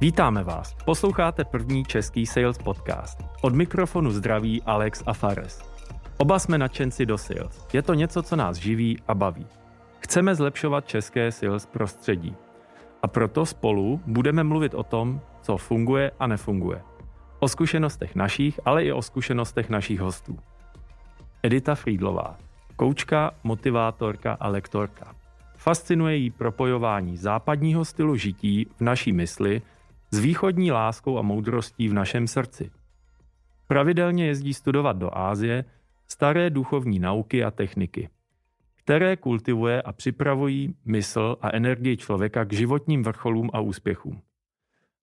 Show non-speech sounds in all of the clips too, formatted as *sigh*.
Vítáme vás. Posloucháte první český sales podcast. Od mikrofonu zdraví Alex a Fares. Oba jsme nadšenci do sales. Je to něco, co nás živí a baví. Chceme zlepšovat české sales prostředí. A proto spolu budeme mluvit o tom, co funguje a nefunguje. O zkušenostech našich, ale i o zkušenostech našich hostů. Edita Friedlová, koučka, motivátorka a lektorka. Fascinuje jí propojování západního stylu žití v naší mysli s východní láskou a moudrostí v našem srdci. Pravidelně jezdí studovat do Ázie staré duchovní nauky a techniky, které kultivuje a připravují mysl a energii člověka k životním vrcholům a úspěchům.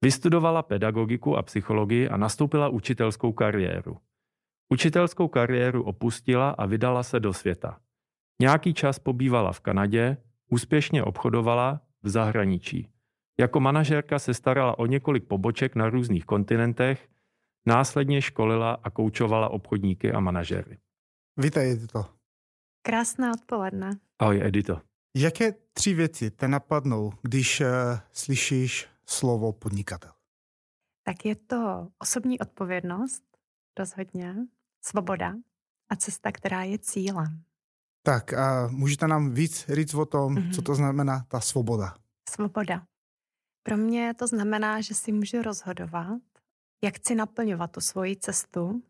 Vystudovala pedagogiku a psychologii a nastoupila učitelskou kariéru. Učitelskou kariéru opustila a vydala se do světa. Nějaký čas pobývala v Kanadě, úspěšně obchodovala v zahraničí. Jako manažérka se starala o několik poboček na různých kontinentech, následně školila a koučovala obchodníky a manažery. Vítej, Edito. Krásné odpoledne. Ahoj, Edito. Jaké tři věci te napadnou, když uh, slyšíš slovo podnikatel? Tak je to osobní odpovědnost, rozhodně, svoboda a cesta, která je cílem. Tak a můžete nám víc říct o tom, mm-hmm. co to znamená ta svoboda? Svoboda. Pro mě to znamená, že si můžu rozhodovat, jak chci naplňovat tu svoji cestu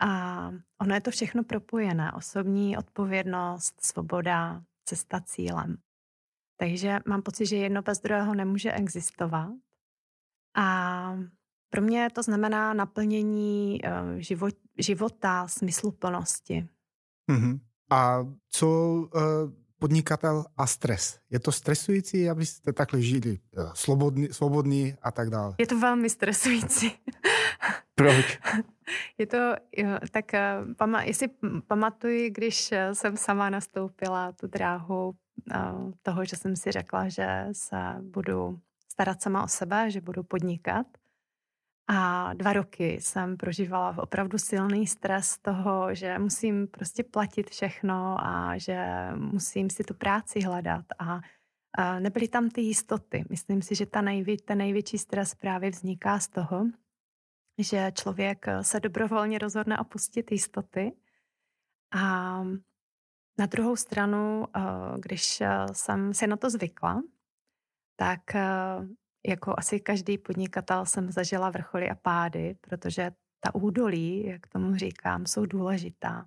a ono je to všechno propojené. Osobní odpovědnost, svoboda, cesta cílem. Takže mám pocit, že jedno bez druhého nemůže existovat. A pro mě to znamená naplnění uh, život, života, smysluplnosti. Mm-hmm. A co uh, podnikatel a stres? Je to stresující, abyste takhle žili uh, slobodný, svobodný a tak dále? Je to velmi stresující. *laughs* Proč? *laughs* Je to, jo, tak pama, jestli pamatuji, když jsem sama nastoupila tu dráhu toho, že jsem si řekla, že se budu starat sama o sebe, že budu podnikat, a dva roky jsem prožívala opravdu silný stres toho, že musím prostě platit všechno a že musím si tu práci hledat a nebyly tam ty jistoty. Myslím si, že ta nejvě, ten největší stres právě vzniká z toho, že člověk se dobrovolně rozhodne opustit jistoty a na druhou stranu, když jsem si na to zvykla, tak jako asi každý podnikatel jsem zažila vrcholy a pády, protože ta údolí, jak tomu říkám, jsou důležitá.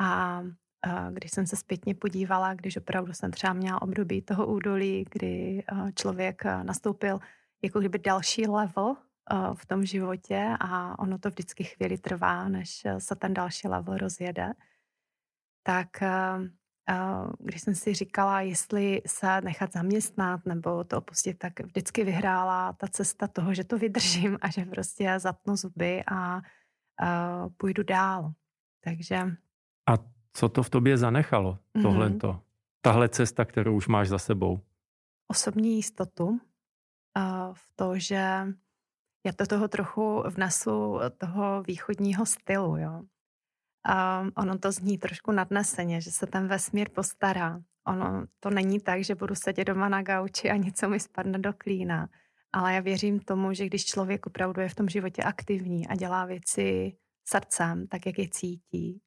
A když jsem se zpětně podívala, když opravdu jsem třeba měla období toho údolí, kdy člověk nastoupil jako kdyby další level v tom životě a ono to vždycky chvíli trvá, než se ten další level rozjede, tak když jsem si říkala, jestli se nechat zaměstnat nebo to opustit, tak vždycky vyhrála ta cesta toho, že to vydržím a že prostě zatnu zuby a půjdu dál. Takže... A co to v tobě zanechalo, tohle mm-hmm. Tahle cesta, kterou už máš za sebou? Osobní jistotu v to, že já to toho trochu vnesu toho východního stylu, jo. A ono to zní trošku nadneseně, že se ten vesmír postará. Ono to není tak, že budu sedět doma na gauči a něco mi spadne do klína. Ale já věřím tomu, že když člověk opravdu je v tom životě aktivní a dělá věci srdcem, tak jak je cítí,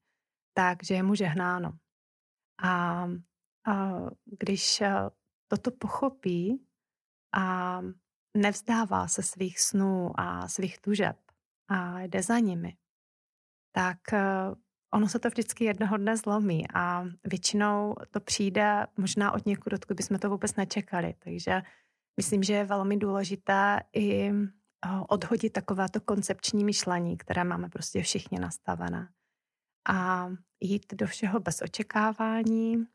takže je mu žehnáno. A, a když toto pochopí a nevzdává se svých snů a svých tužeb a jde za nimi, tak ono se to vždycky jednoho dne zlomí a většinou to přijde možná od někud, odkud bychom to vůbec nečekali. Takže myslím, že je velmi důležité i eh, odhodit takovéto koncepční myšlení, které máme prostě všichni nastavené. A jít do všeho bez očekávání,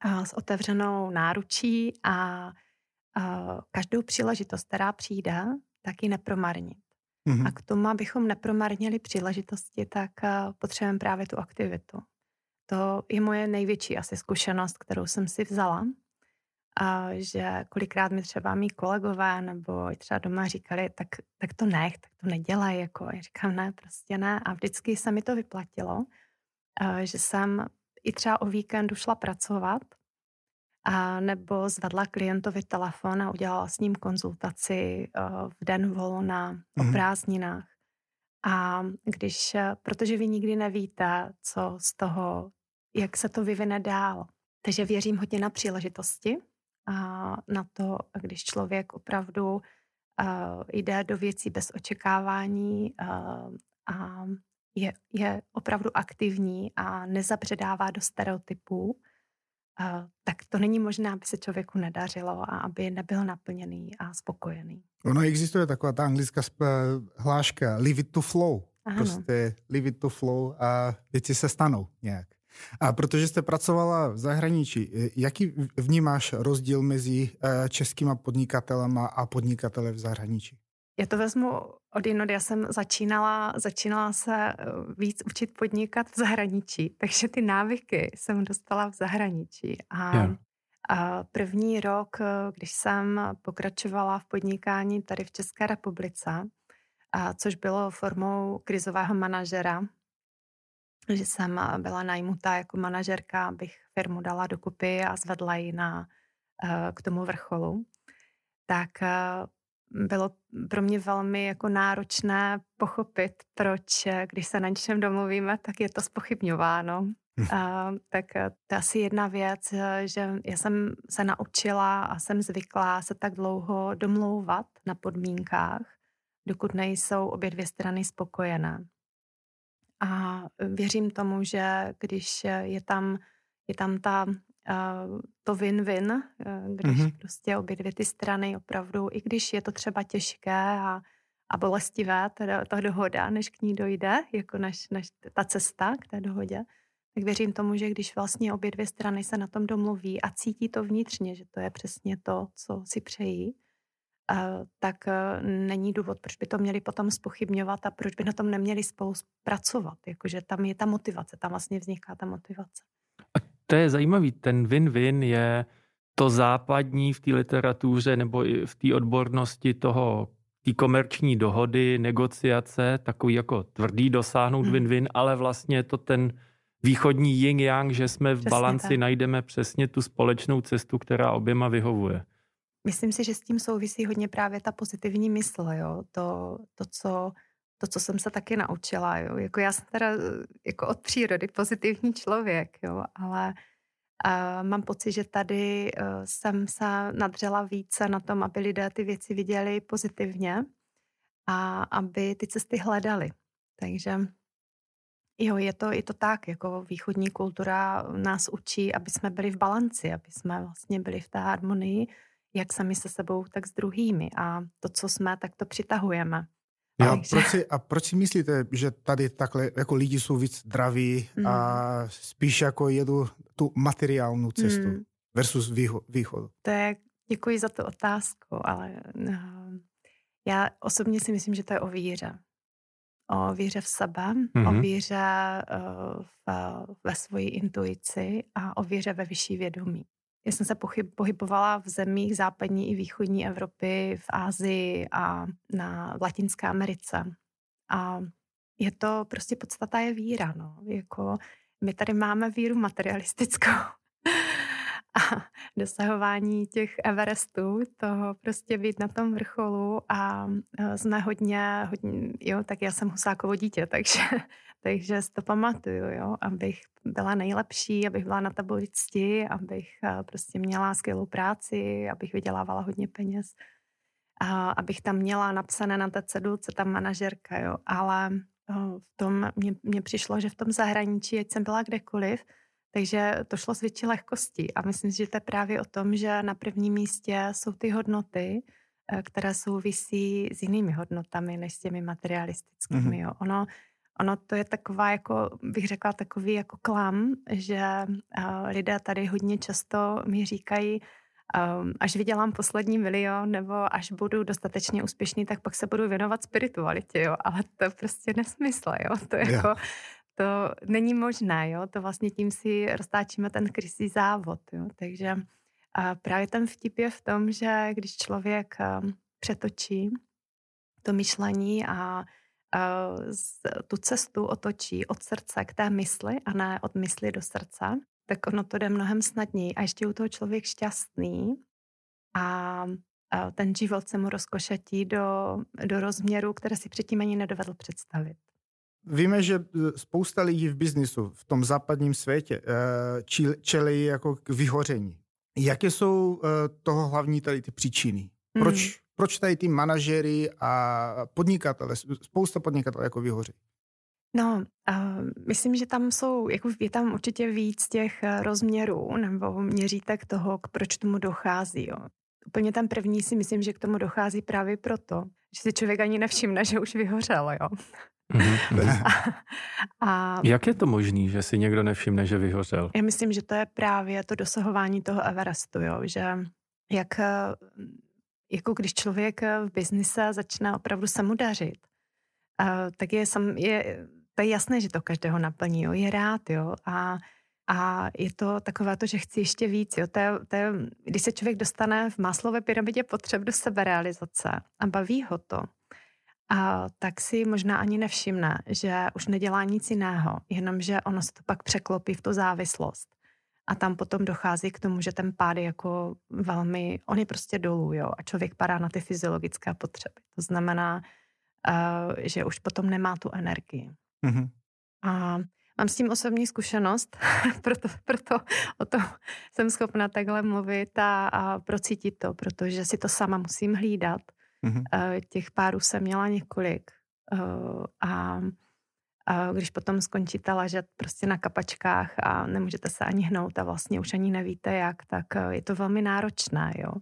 a s otevřenou náručí a, a každou příležitost, která přijde, tak ji nepromarnit. Mm-hmm. A k tomu, abychom nepromarnili příležitosti, tak eh, potřebujeme právě tu aktivitu. To je moje největší asi zkušenost, kterou jsem si vzala. A že kolikrát mi třeba mý kolegové nebo třeba doma říkali, tak, tak to nech, tak to nedělej. Jako. Já říkám, ne, prostě ne. A vždycky se mi to vyplatilo, že jsem i třeba o víkendu šla pracovat a nebo zvedla klientovi telefon a udělala s ním konzultaci v den volna, mm-hmm. o prázdninách. A když, protože vy nikdy nevíte, co z toho, jak se to vyvine dál. Takže věřím hodně na příležitosti a na to, když člověk opravdu uh, jde do věcí bez očekávání uh, a je, je opravdu aktivní a nezapředává do stereotypů, tak to není možné, aby se člověku nedařilo a aby nebyl naplněný a spokojený. Ono existuje taková ta anglická hláška leave it to flow. Ano. Prostě leave it to flow a věci se stanou nějak. A protože jste pracovala v zahraničí, jaký vnímáš rozdíl mezi eh, českýma podnikatelema a podnikatele v zahraničí? Já to vezmu od jinot. Já jsem začínala, začínala se eh, víc učit podnikat v zahraničí, takže ty návyky jsem dostala v zahraničí. A, yeah. a první rok, eh, když jsem pokračovala v podnikání tady v České republice, a což bylo formou krizového manažera, že jsem byla najmutá jako manažerka, abych firmu dala dokupy a zvedla ji na, eh, k tomu vrcholu, tak eh, bylo pro mě velmi jako náročné pochopit, proč, eh, když se na něčem domluvíme, tak je to spochybňováno. A, tak to je asi jedna věc, že já jsem se naučila a jsem zvyklá se tak dlouho domlouvat na podmínkách, dokud nejsou obě dvě strany spokojené. A věřím tomu, že když je tam, je tam ta, to win-win, když mm-hmm. prostě obě dvě ty strany opravdu, i když je to třeba těžké a, a bolestivé, ta, ta dohoda, než k ní dojde, jako než, než ta cesta k té dohodě, tak věřím tomu, že když vlastně obě dvě strany se na tom domluví a cítí to vnitřně, že to je přesně to, co si přejí, tak e, není důvod, proč by to měli potom spochybňovat a proč by na tom neměli spolu pracovat. Jakože tam je ta motivace, tam vlastně vzniká ta motivace. To je zajímavý, ten win-win je to západní v té literatuře nebo i v té odbornosti toho té komerční dohody, negociace, takový jako tvrdý dosáhnout hmm. win-win, ale vlastně to ten východní yin-yang, že jsme v přesně balanci, tak. najdeme přesně tu společnou cestu, která oběma vyhovuje. Myslím si, že s tím souvisí hodně právě ta pozitivní mysl, jo? To, to, co, to, co jsem se taky naučila. Jo? Jako já jsem teda jako od přírody pozitivní člověk, jo? ale uh, mám pocit, že tady uh, jsem se nadřela více na tom, aby lidé ty věci viděli pozitivně a aby ty cesty hledali. Takže jo, je to, je to tak, jako východní kultura nás učí, aby jsme byli v balanci, aby jsme vlastně byli v té harmonii, jak sami se sebou, tak s druhými. A to, co jsme, tak to přitahujeme. Ja, Takže... proč si, a proč si myslíte, že tady takhle jako lidi jsou víc zdraví mm. a spíš jako jedu tu materiálnu cestu mm. versus východ? To je, děkuji za tu otázku, ale no, já osobně si myslím, že to je o víře. O víře v sebe, mm-hmm. o mhm. víře uh, v, ve svoji intuici a o víře ve vyšší vědomí. Já jsem se pochyb, pohybovala v zemích západní i východní Evropy, v Ázii a na v Latinské Americe. A je to prostě podstata je víra. No. Jako my tady máme víru materialistickou a dosahování těch Everestů, toho prostě být na tom vrcholu a jsme hodně, hodně jo, tak já jsem Husákovo dítě, takže, *laughs* takže si to pamatuju, jo, abych byla nejlepší, abych byla na tabuli cti, abych prostě měla skvělou práci, abych vydělávala hodně peněz, a abych tam měla napsané na té cedulce ta manažerka, jo, ale v tom mně přišlo, že v tom zahraničí, ať jsem byla kdekoliv, takže to šlo s větší lehkostí a myslím si, že to je právě o tom, že na prvním místě jsou ty hodnoty, eh, které souvisí s jinými hodnotami než s těmi materialistickými. Mm-hmm. Jo. Ono, ono to je taková, jako bych řekla, takový jako klam, že uh, lidé tady hodně často mi říkají, um, až vydělám poslední milion nebo až budu dostatečně úspěšný, tak pak se budu věnovat spiritualitě, jo. Ale to je prostě nesmysl, jo. To je yeah. jako, to není možné, jo, to vlastně tím si roztáčíme ten krysý závod, jo, takže a právě ten vtip je v tom, že když člověk um, přetočí to myšlení a tu cestu otočí od srdce k té mysli a ne od mysli do srdce, tak ono to jde mnohem snadněji. A ještě u toho člověk šťastný a, ten život se mu rozkošatí do, do rozměru, které si předtím ani nedovedl představit. Víme, že e, spousta lidí v biznisu v tom západním světě e, čelí jako k vyhoření. Jaké jsou e, toho hlavní tady ty příčiny? Proč, hmm. proč tady ty manažery a podnikatele, spousta podnikatelů jako vyhoří? No, uh, myslím, že tam jsou, jako je tam určitě víc těch rozměrů nebo měřítek toho, k proč tomu dochází. Jo. Úplně ten první si myslím, že k tomu dochází právě proto, že si člověk ani nevšimne, že už vyhořel, jo. *laughs* Mm-hmm. a, Jak je to možné, že si někdo nevšimne, že vyhořel? Já myslím, že to je právě to dosahování toho Everestu, jo, že jak jako když člověk v biznise začne opravdu se mu dařit, tak je, sam, je, to je jasné, že to každého naplní, jo, je rád, jo, a, a je to takové to, že chci ještě víc, jo, to je, to je, když se člověk dostane v máslové pyramidě potřeb do seberealizace a baví ho to, a tak si možná ani nevšimne, že už nedělá nic jiného, jenomže ono se to pak překlopí v tu závislost. A tam potom dochází k tomu, že ten pád je jako velmi, on je prostě dolů, jo, a člověk padá na ty fyziologické potřeby. To znamená, uh, že už potom nemá tu energii. Mm-hmm. A mám s tím osobní zkušenost, *laughs* proto, proto o tom jsem schopna takhle mluvit a, a procítit to, protože si to sama musím hlídat Mm-hmm. Těch párů jsem měla několik. Eh, a, a když potom skončí ta ležet prostě na kapačkách a nemůžete se ani hnout a vlastně už ani nevíte jak, tak eh, je to velmi náročné, jo.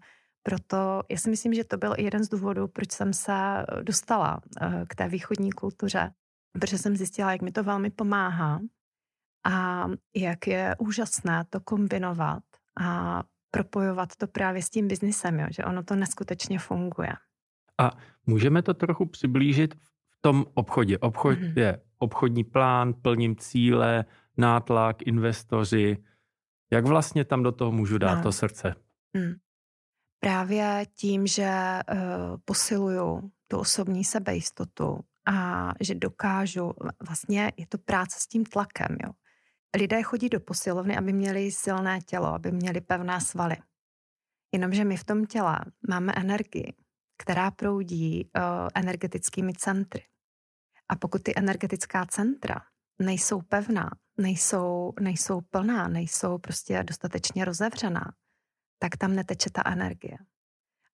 Proto já si myslím, že to byl jeden z důvodů, proč jsem se dostala k té východní kultuře. Protože jsem zjistila, jak mi to velmi pomáhá a jak je úžasné to kombinovat a propojovat to právě s tím biznisem, jo, že ono to neskutečně funguje. A můžeme to trochu přiblížit v tom obchodě. Obchod mm-hmm. je obchodní plán, plním cíle, nátlak, investoři. Jak vlastně tam do toho můžu dát no. to srdce? Mm. Právě tím, že uh, posiluju tu osobní sebejistotu a že dokážu, vlastně je to práce s tím tlakem, jo. Lidé chodí do posilovny, aby měli silné tělo, aby měli pevné svaly. Jenomže my v tom těle máme energii, která proudí uh, energetickými centry. A pokud ty energetická centra nejsou pevná, nejsou, nejsou plná, nejsou prostě dostatečně rozevřená, tak tam neteče ta energie.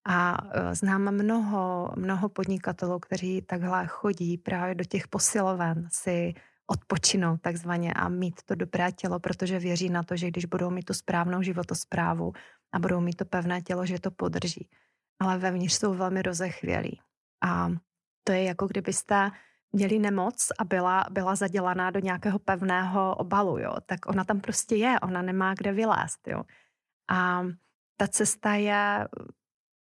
A uh, znám mnoho, mnoho podnikatelů, kteří takhle chodí právě do těch posiloven si odpočinout takzvaně a mít to dobré tělo, protože věří na to, že když budou mít tu správnou životosprávu a budou mít to pevné tělo, že to podrží ale vevnitř jsou velmi rozechvělí. A to je jako kdybyste měli nemoc a byla, byla zadělaná do nějakého pevného obalu, jo, tak ona tam prostě je, ona nemá kde vylézt, jo. A ta cesta je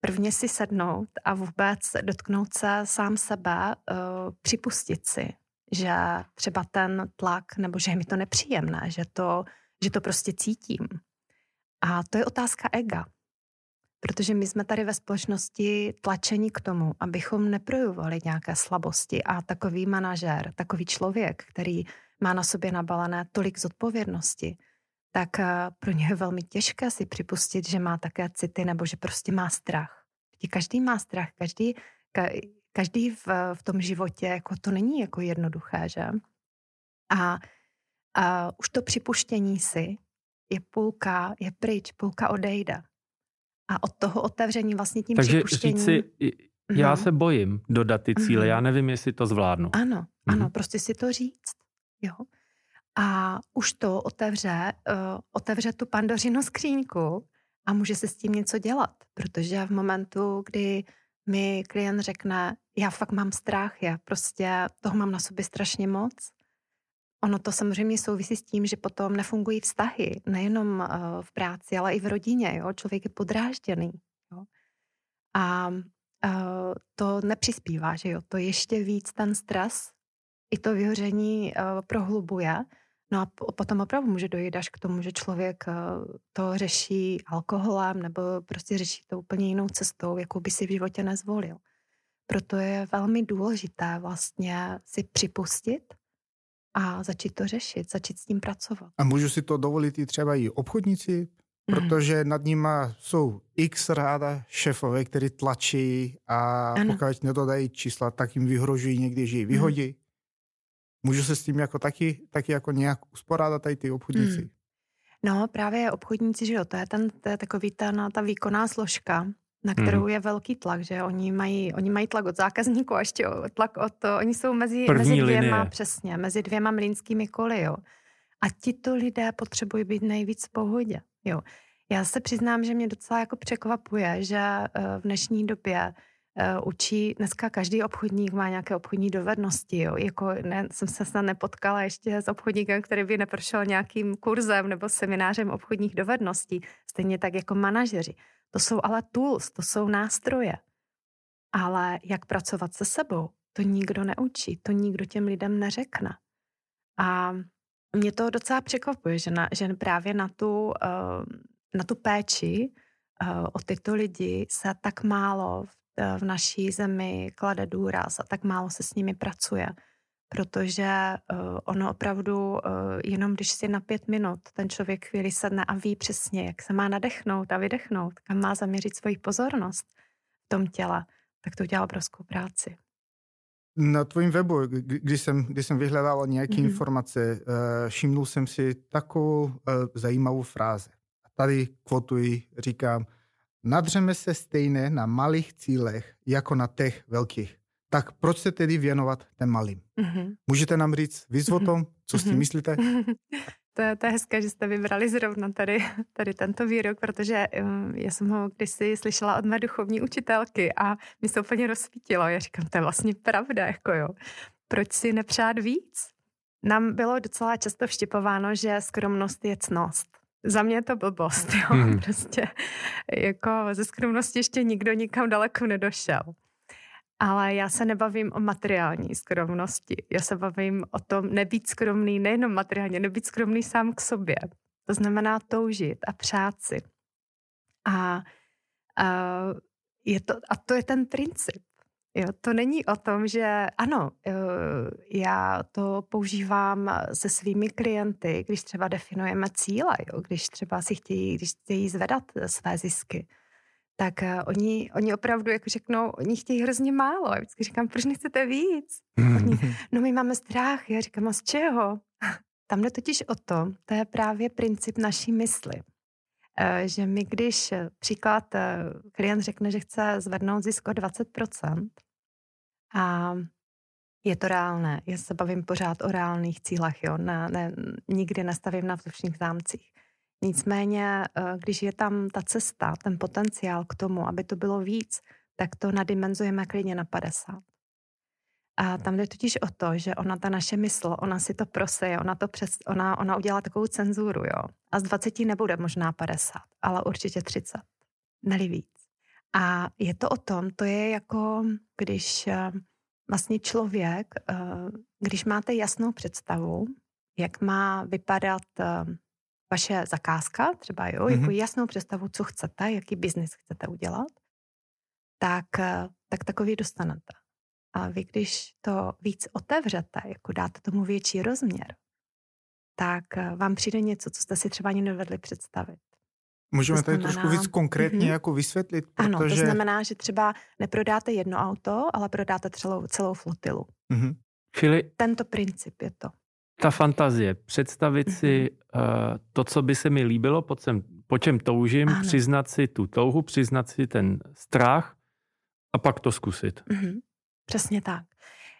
prvně si sednout a vůbec dotknout se sám sebe, uh, připustit si, že třeba ten tlak, nebo že je mi to nepříjemné, že to, že to prostě cítím. A to je otázka ega. Protože my jsme tady ve společnosti tlačeni k tomu, abychom neprojevovali nějaké slabosti a takový manažer, takový člověk, který má na sobě nabalené tolik zodpovědnosti, tak eh, pro ně je velmi těžké si připustit, že má také city nebo že prostě má strach. Každý má strach, každý, každý v, v tom životě, jako to není jako jednoduché, že? A, a už to připuštění si je půlka, je pryč, půlka odejde. A od toho otevření vlastně tím Takže připuštěním... říci, já mm-hmm. se bojím dodat ty cíle, mm-hmm. já nevím, jestli to zvládnu. Ano, mm-hmm. ano, prostě si to říct. Jo. A už to otevře, uh, otevře tu pandořinu skříňku a může se s tím něco dělat. Protože v momentu, kdy mi klient řekne, já fakt mám strach, já prostě toho mám na sobě strašně moc, Ono to samozřejmě souvisí s tím, že potom nefungují vztahy, nejenom eh, v práci, ale i v rodině. Jo? Člověk je podrážděný. Jo? A uh, to nepřispívá, že jo? To ještě víc ten stres i to vyhoření uh, prohlubuje. No a potom opravdu může dojít až k tomu, že člověk to řeší alkoholem nebo prostě řeší to úplně jinou cestou, jakou by si v životě nezvolil. Proto je velmi důležité vlastně si připustit, a začít to řešit, začít s tím pracovat. A můžu si to dovolit i třeba i obchodníci, mhm. protože nad nima jsou x ráda šéfové, který tlačí a ano. pokud nedodají čísla, tak jim vyhrožují někdy, že ji vyhodí. Mm. Můžu se s tím jako taky, taky jako nějak usporádat tady ty obchodníci? Mm. No právě obchodníci, že jo, to je, ten, to je takový ten, ta výkonná složka, na kterou hmm. je velký tlak, že oni mají, oni mají tlak od zákazníků a ještě tlak od to, oni jsou mezi, mezi dvěma, linie. přesně, mezi dvěma mlínskými koly, jo. A tito lidé potřebují být nejvíc v pohodě, jo. Já se přiznám, že mě docela jako překvapuje, že eh, v dnešní době učí, dneska každý obchodník má nějaké obchodní dovednosti, jo. Jako ne, jsem se snad nepotkala ještě s obchodníkem, který by neprošel nějakým kurzem nebo seminářem obchodních dovedností, stejně tak jako manažeři. To jsou ale tools, to jsou nástroje. Ale jak pracovat se sebou, to nikdo neučí, to nikdo těm lidem neřekne. A mě to docela překvapuje, že, na, že právě na tu, uh, na tu péči uh, o tyto lidi se tak málo v, v naší zemi klade důraz a tak málo se s nimi pracuje protože uh, ono opravdu uh, jenom když si na pět minut ten člověk chvíli sedne a ví přesně, jak se má nadechnout a vydechnout, kam má zaměřit svoji pozornost v tom těle, tak to udělá obrovskou práci. Na tvojím webu, když jsem, když jsem vyhledal nějaké mm-hmm. informace, uh, všimnul jsem si takovou zajímavou frázi. A tady kvotuji, říkám, nadřeme se stejně na malých cílech, jako na těch velkých tak proč se tedy věnovat těm malým? Mm-hmm. Můžete nám říct víc mm-hmm. o tom, co s tím mm-hmm. myslíte? *laughs* to, je, to je hezké, že jste vybrali zrovna tady, tady tento výrok, protože um, já jsem ho kdysi slyšela od mé duchovní učitelky a mi se úplně rozsvítilo. Já říkám, to je vlastně pravda, jako jo. Proč si nepřát víc? Nám bylo docela často vštěpováno, že skromnost je cnost. Za mě je to blbost, jo. Mm. Prostě jako ze skromnosti ještě nikdo nikam daleko nedošel. Ale já se nebavím o materiální skromnosti. Já se bavím o tom nebýt skromný nejenom materiálně, nebýt skromný sám k sobě. To znamená toužit a přát si. A, a, je to, a to je ten princip. Jo, to není o tom, že ano, e, já to používám se svými klienty, když třeba definujeme cíle, jo, když třeba si chtějí, když chtějí zvedat své zisky tak oni, oni opravdu jako řeknou, oni chtějí hrozně málo. Já vždycky říkám, proč nechcete víc? Oni, *laughs* no my máme strach. Já říkám, a z čeho? *laughs* Tam jde totiž o to, to je právě princip naší mysli. Že my, když eh, příklad klient řekne, že chce zvednout zisk o 20% a je to reálné. Já se bavím pořád o reálných cílech, jo. Ne, ne, nikdy nestavím na vzdušných zámcích. Nicméně, eh, když je tam ta cesta, ten potenciál k tomu, aby to bylo víc, tak to nadimenzujeme klidně na 50. A tam jde totiž o to, že ona, ta naše mysl, ona si to proseje, ona, to přes, ona, ona udělá takovou cenzuru, jo. A z 20 nebude možná 50, ale určitě 30, neli víc. A je to o tom, to je jako, když eh, vlastně člověk, eh, když máte jasnou představu, jak má vypadat vaše zakázka, třeba jo, mm-hmm. jako jasnou představu, co chcete, jaký biznis chcete udělat, tak, eh, tak takový dostanete. A vy, když to víc otevřete, jako dáte tomu větší rozměr, tak eh, vám přijde něco, co jste si třeba ani nevedli představit. Můžeme to znamená... tady trošku víc konkrétně mm-hmm. jako vysvětlit, protože... Ano, to znamená, že třeba neprodáte jedno auto, ale prodáte celou, celou flotilu. Mm-hmm. Čili... Tento princip je to ta fantazie, představit si uh, to, co by se mi líbilo, po, čem, po čem toužím, ano. přiznat si tu touhu, přiznat si ten strach a pak to zkusit. Mm-hmm. Přesně tak.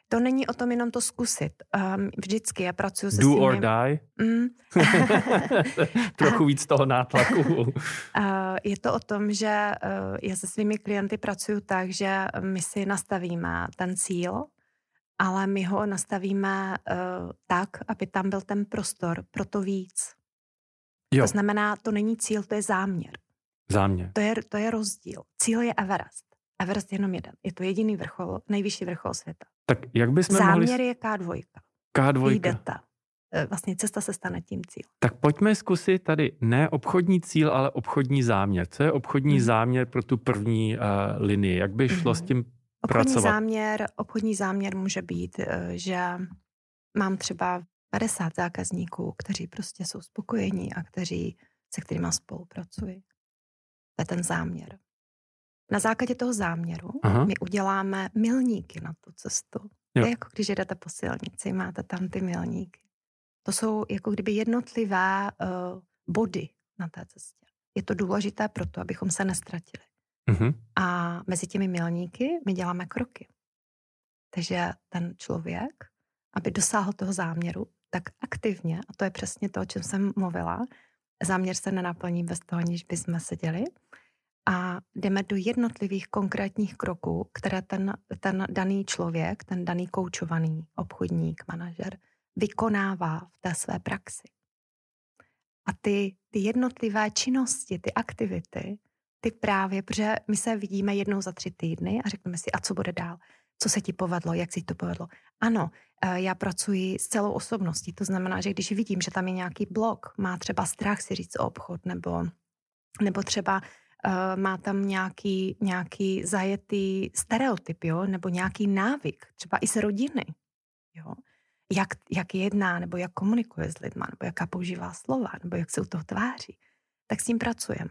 To není o tom jenom to zkusit. Um, vždycky já pracuji se Do svými... or die? Mm. *laughs* Trochu víc toho nátlaku. uh, *laughs* je to o tom, že uh, já se svými klienty pracuji tak, že my si nastavíme ten cíl, ale my ho nastavíme uh, tak, aby tam byl ten prostor pro to víc. Jo. To znamená, to není cíl, to je záměr. Záměr. To je, to je rozdíl. Cíl je Everest. Everest je jenom jeden. Je to jediný vrchol, nejvyšší vrchol světa. Tak jak bychom Záměr mohli... je K2. K2. Jdete. Vlastně cesta se stane tím cílem. Tak pojďme zkusit tady ne obchodní cíl, ale obchodní záměr. Co je obchodní hmm. záměr pro tu první uh, linii? Jak by šlo hmm. s tím Obchodní pracovat. záměr, obchodní záměr může být, eh, že mám třeba 50 zákazníků, kteří prostě jsou spokojení a kteří, se kterými spolupracuji. To je ten záměr. Na základě toho záměru Aha. my uděláme milníky na tu cestu. Jo. To je jako když jdete po silnici, máte tam ty milníky. To jsou jako kdyby jednotlivé uh, body na té cestě. Je to důležité proto, abychom se nestratili. Uh-huh. A mezi těmi milníky my děláme kroky. Takže ten člověk, aby dosáhl toho záměru, tak aktivně, a to je přesně to, o čem jsem mluvila, záměr se nenaplní bez toho, aniž bychom seděli, a jdeme do jednotlivých konkrétních kroků, které ten, ten daný člověk, ten daný koučovaný obchodník, manažer vykonává v té své praxi. A ty, ty jednotlivé činnosti, ty aktivity, ty právě, protože my se vidíme jednou za tři týdny a řekneme si, a co bude dál, co se ti povedlo, jak si to povedlo. Ano, eh, já pracuji s celou osobností, to znamená, že když vidím, že tam je nějaký blok, má třeba strach si říct o obchod, nebo, nebo třeba má tam nějaký, nějaký zajetý stereotyp, jo? nebo nějaký návyk, třeba i z rodiny. Jo? Jak, jak jedná, nebo jak komunikuje s lidma, nebo jaká používá slova, nebo jak se u toho tváří, tak s tím pracujeme.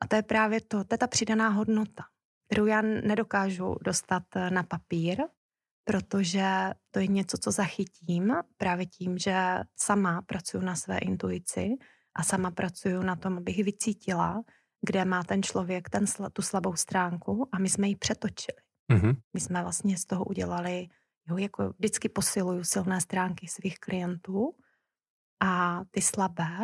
A to je právě to, to je ta přidaná hodnota, kterou já nedokážu dostat eh, na papír, protože to je něco, co zachytím právě tím, že sama pracuji na své intuici a sama pracuji na tom, abych vycítila, kde má ten člověk ten, tu slabou stránku a my jsme ji přetočili. Mm-hmm. My jsme vlastně z toho udělali, jo, jako vždycky posiluju silné stránky svých klientů a ty slabé,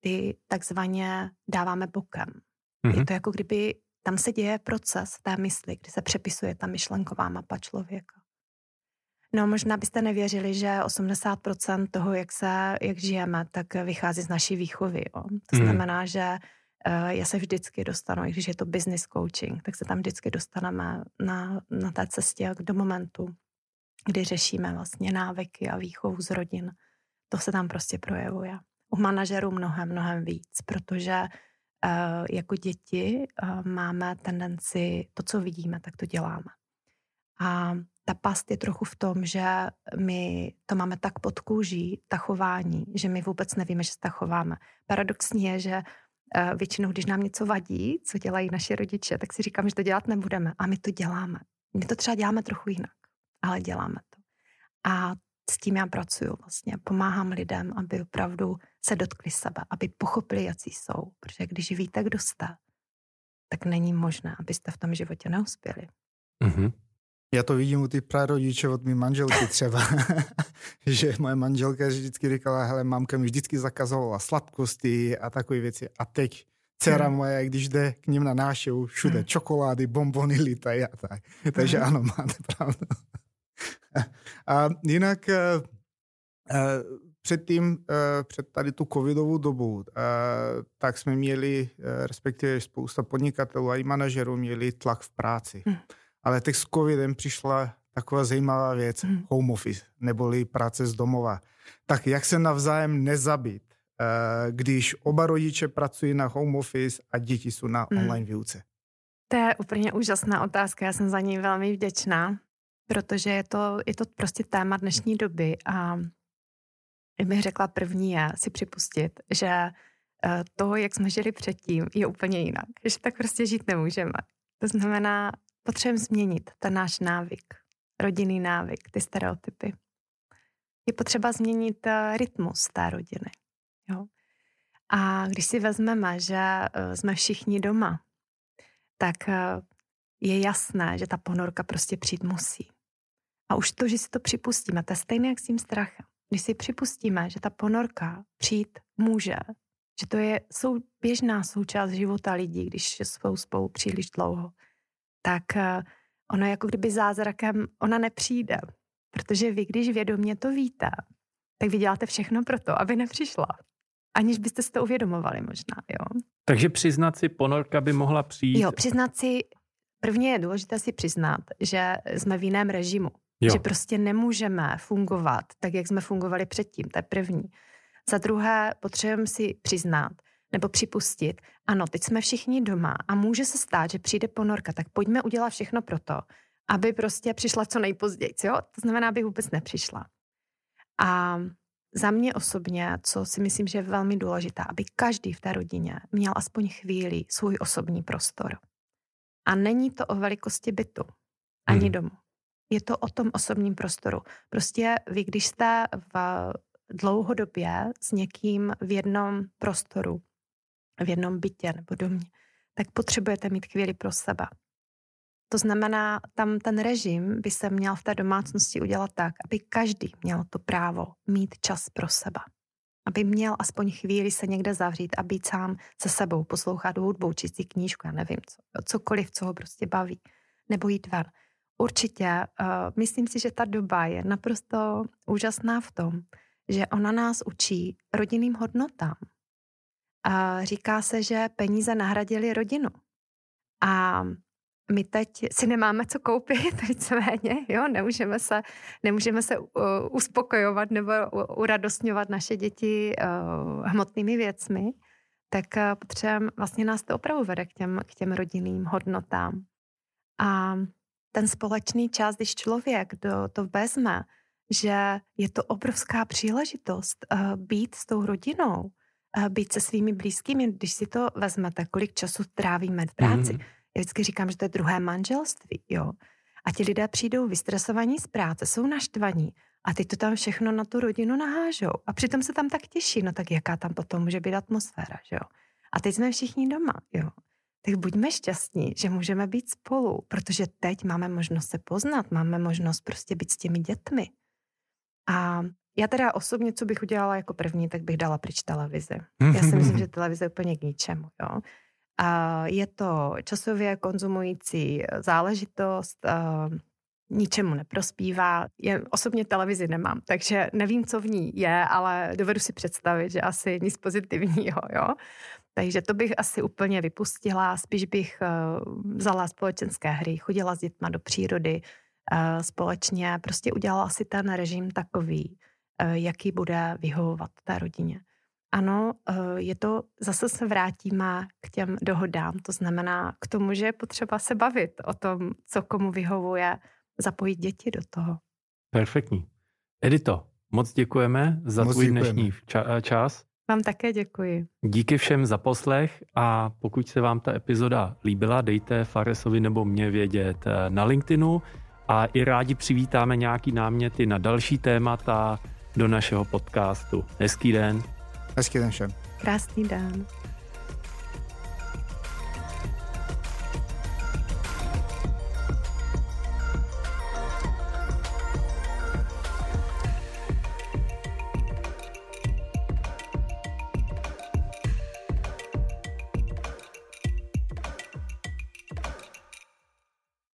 ty takzvaně dáváme bokem. Mm-hmm. Je mhm. to jako kdyby tam se děje proces té mysli, kdy se přepisuje ta myšlenková mapa člověka. No možná byste nevěřili, že 80% toho, jak, se, jak žijeme, tak vychází z naší výchovy. Jo. To mm. znamená, že já se vždycky dostanu, i když je to business coaching, tak se tam vždycky dostaneme na, na té cestě do momentu, kdy řešíme vlastně návyky a výchovu z rodin. To se tam prostě projevuje. U manažerů mnohem, mnohem víc, protože uh, jako děti uh, máme tendenci, to, co vidíme, tak to děláme. A ta past je trochu v tom, že my to máme tak pod kůží, ta chování, že my vůbec nevíme, že se tak chováme. Paradoxní je, že většinou, když nám něco vadí, co dělají naši rodiče, tak si říkám, že to dělat nebudeme. A my to děláme. My to třeba děláme trochu jinak, ale děláme to. A s tím já pracuju vlastně. Pomáhám lidem, aby opravdu se dotkli sebe, aby pochopili, jaký jsou. Protože když víte, kdo jste, tak není možné, abyste v tom životě neuspěli. Mm-hmm. Já to vidím u ty prarodičů od mý manželky třeba, *laughs* že moje manželka vždycky říkala, hele, mamka mi vždycky zakazovala sladkosti a takové věci. A teď dcera hmm. moje, když jde k ním na náštěvu, všude hmm. čokolády, bombony lítají a tak. Takže hmm. ano, máte pravdu. *laughs* a jinak uh, uh, předtím, eh, před tady tu covidovou dobu, tak jsme měli, respektive spousta podnikatelů a i manažerů měli tlak v práci. Hmm. Ale teď s covidem přišla taková zajímavá věc, hmm. home office, neboli práce z domova. Tak jak se navzájem nezabít, eh, když oba rodiče pracují na home office a děti jsou na hmm. online výuce? To je úplně úžasná otázka, já jsem za ní velmi vděčná, protože je to, je to prostě téma dnešní doby a bych řekla první je si připustit, že eh, to, jak jsme žili předtím, je úplně jinak. Že tak prostě žít nemůžeme. To znamená, potřebujeme změnit ten náš návyk, rodinný návyk, ty stereotypy. Je potřeba změnit eh, rytmus té rodiny. Jo? A když si vezmeme, že eh, jsme všichni doma, tak eh, je jasné, že ta ponorka prostě přijít musí. A už to, že si to připustíme, to je stejné jak s tím strachem. Když si připustíme, že ta ponorka přijít může, že to je sou, běžná součást života lidí, když jsou spolu příliš dlouho, tak eh, ono jako kdyby zázrakem, ona nepřijde. Protože vy, když vědomě to víte, tak vy děláte všechno pro to, aby nepřišla. Aniž byste si to uvědomovali možná, jo. Takže přiznat si, ponorka by mohla přijít. Jo, přiznat si, prvně je důležité si přiznat, že jsme v jiném režimu. Jo. Že prostě nemůžeme fungovat tak, jak jsme fungovali předtím, to je první. Za druhé, potřebujeme si přiznat, nebo připustit, ano, teď jsme všichni doma a může se stát, že přijde ponorka, tak pojďme udělat všechno pro to, aby prostě přišla co nejpozději, jo? To znamená, aby vůbec nepřišla. A za mě osobně, co si myslím, že je velmi důležité, aby každý v té rodině měl aspoň chvíli svůj osobní prostor. A není to o velikosti bytu, ani hmm. domu. Je to o tom osobním prostoru. Prostě vy, když jste v dlouhodobě s někým v jednom prostoru, v jednom bytě nebo domě, tak potřebujete mít chvíli pro sebe. To znamená, tam ten režim by se měl v té domácnosti udělat tak, aby každý měl to právo mít čas pro sebe. Aby měl aspoň chvíli se někde zavřít a být sám se sebou, poslouchat hudbu, číst knížku, já nevím, co, cokoliv, co ho prostě baví, nebo jít ven. Určitě, uh, myslím si, že ta doba je naprosto úžasná v tom, že ona nás učí rodinným hodnotám. A říká se, že peníze nahradily rodinu. A my teď si nemáme co koupit, *laughs* víceméně, jo, nemůžeme se, nemůžeme se uh, uspokojovat nebo uradostňovat naše děti uh, hmotnými věcmi, tak uh, potřebujeme, vlastně nás to opravdu vede k těm, k těm rodinným hodnotám. A ten společný čas, když člověk do, to vezme, že je to obrovská příležitost být s tou rodinou, být se svými blízkými, když si to vezmete, kolik času trávíme v práci. Mm-hmm já vždycky říkám, že to je druhé manželství, jo. A ti lidé přijdou vystresovaní z práce, jsou naštvaní a ty to tam všechno na tu rodinu nahážou. A přitom se tam tak těší, no tak jaká tam potom může být atmosféra, že jo. A teď jsme všichni doma, jo. Tak buďme šťastní, že můžeme být spolu, protože teď máme možnost se poznat, máme možnost prostě být s těmi dětmi. A já teda osobně, co bych udělala jako první, tak bych dala pryč televizi. Já si myslím, že *laughs* televize je úplně k ničemu, jo. A je to časově konzumující záležitost, ničemu neprospívá. Je, osobně televizi nemám, takže nevím, co v ní je, ale dovedu si představit, že asi nic pozitivního, jo. Takže to bych asi úplně vypustila, spíš bych uh, vzala společenské hry, chodila s dětma do přírody společně, prostě udělala si ten režim takový, jaký bude vyhovovat té rodině. Ano, eh, je to, zase se vrátíme k těm dohodám, to znamená k tomu, že je potřeba se bavit o tom, co komu vyhovuje, zapojit děti do toho. Perfektní. Edito, moc děkujeme za moc tvůj děkujeme. dnešní ča- čas. Vám také děkuji. Díky všem za poslech a pokud se vám ta epizoda líbila, dejte Faresovi nebo mě vědět eh, na LinkedInu a i rádi přivítáme nějaký náměty na další témata do našeho podcastu. Hezký den. Hezký den všem. Krásný den.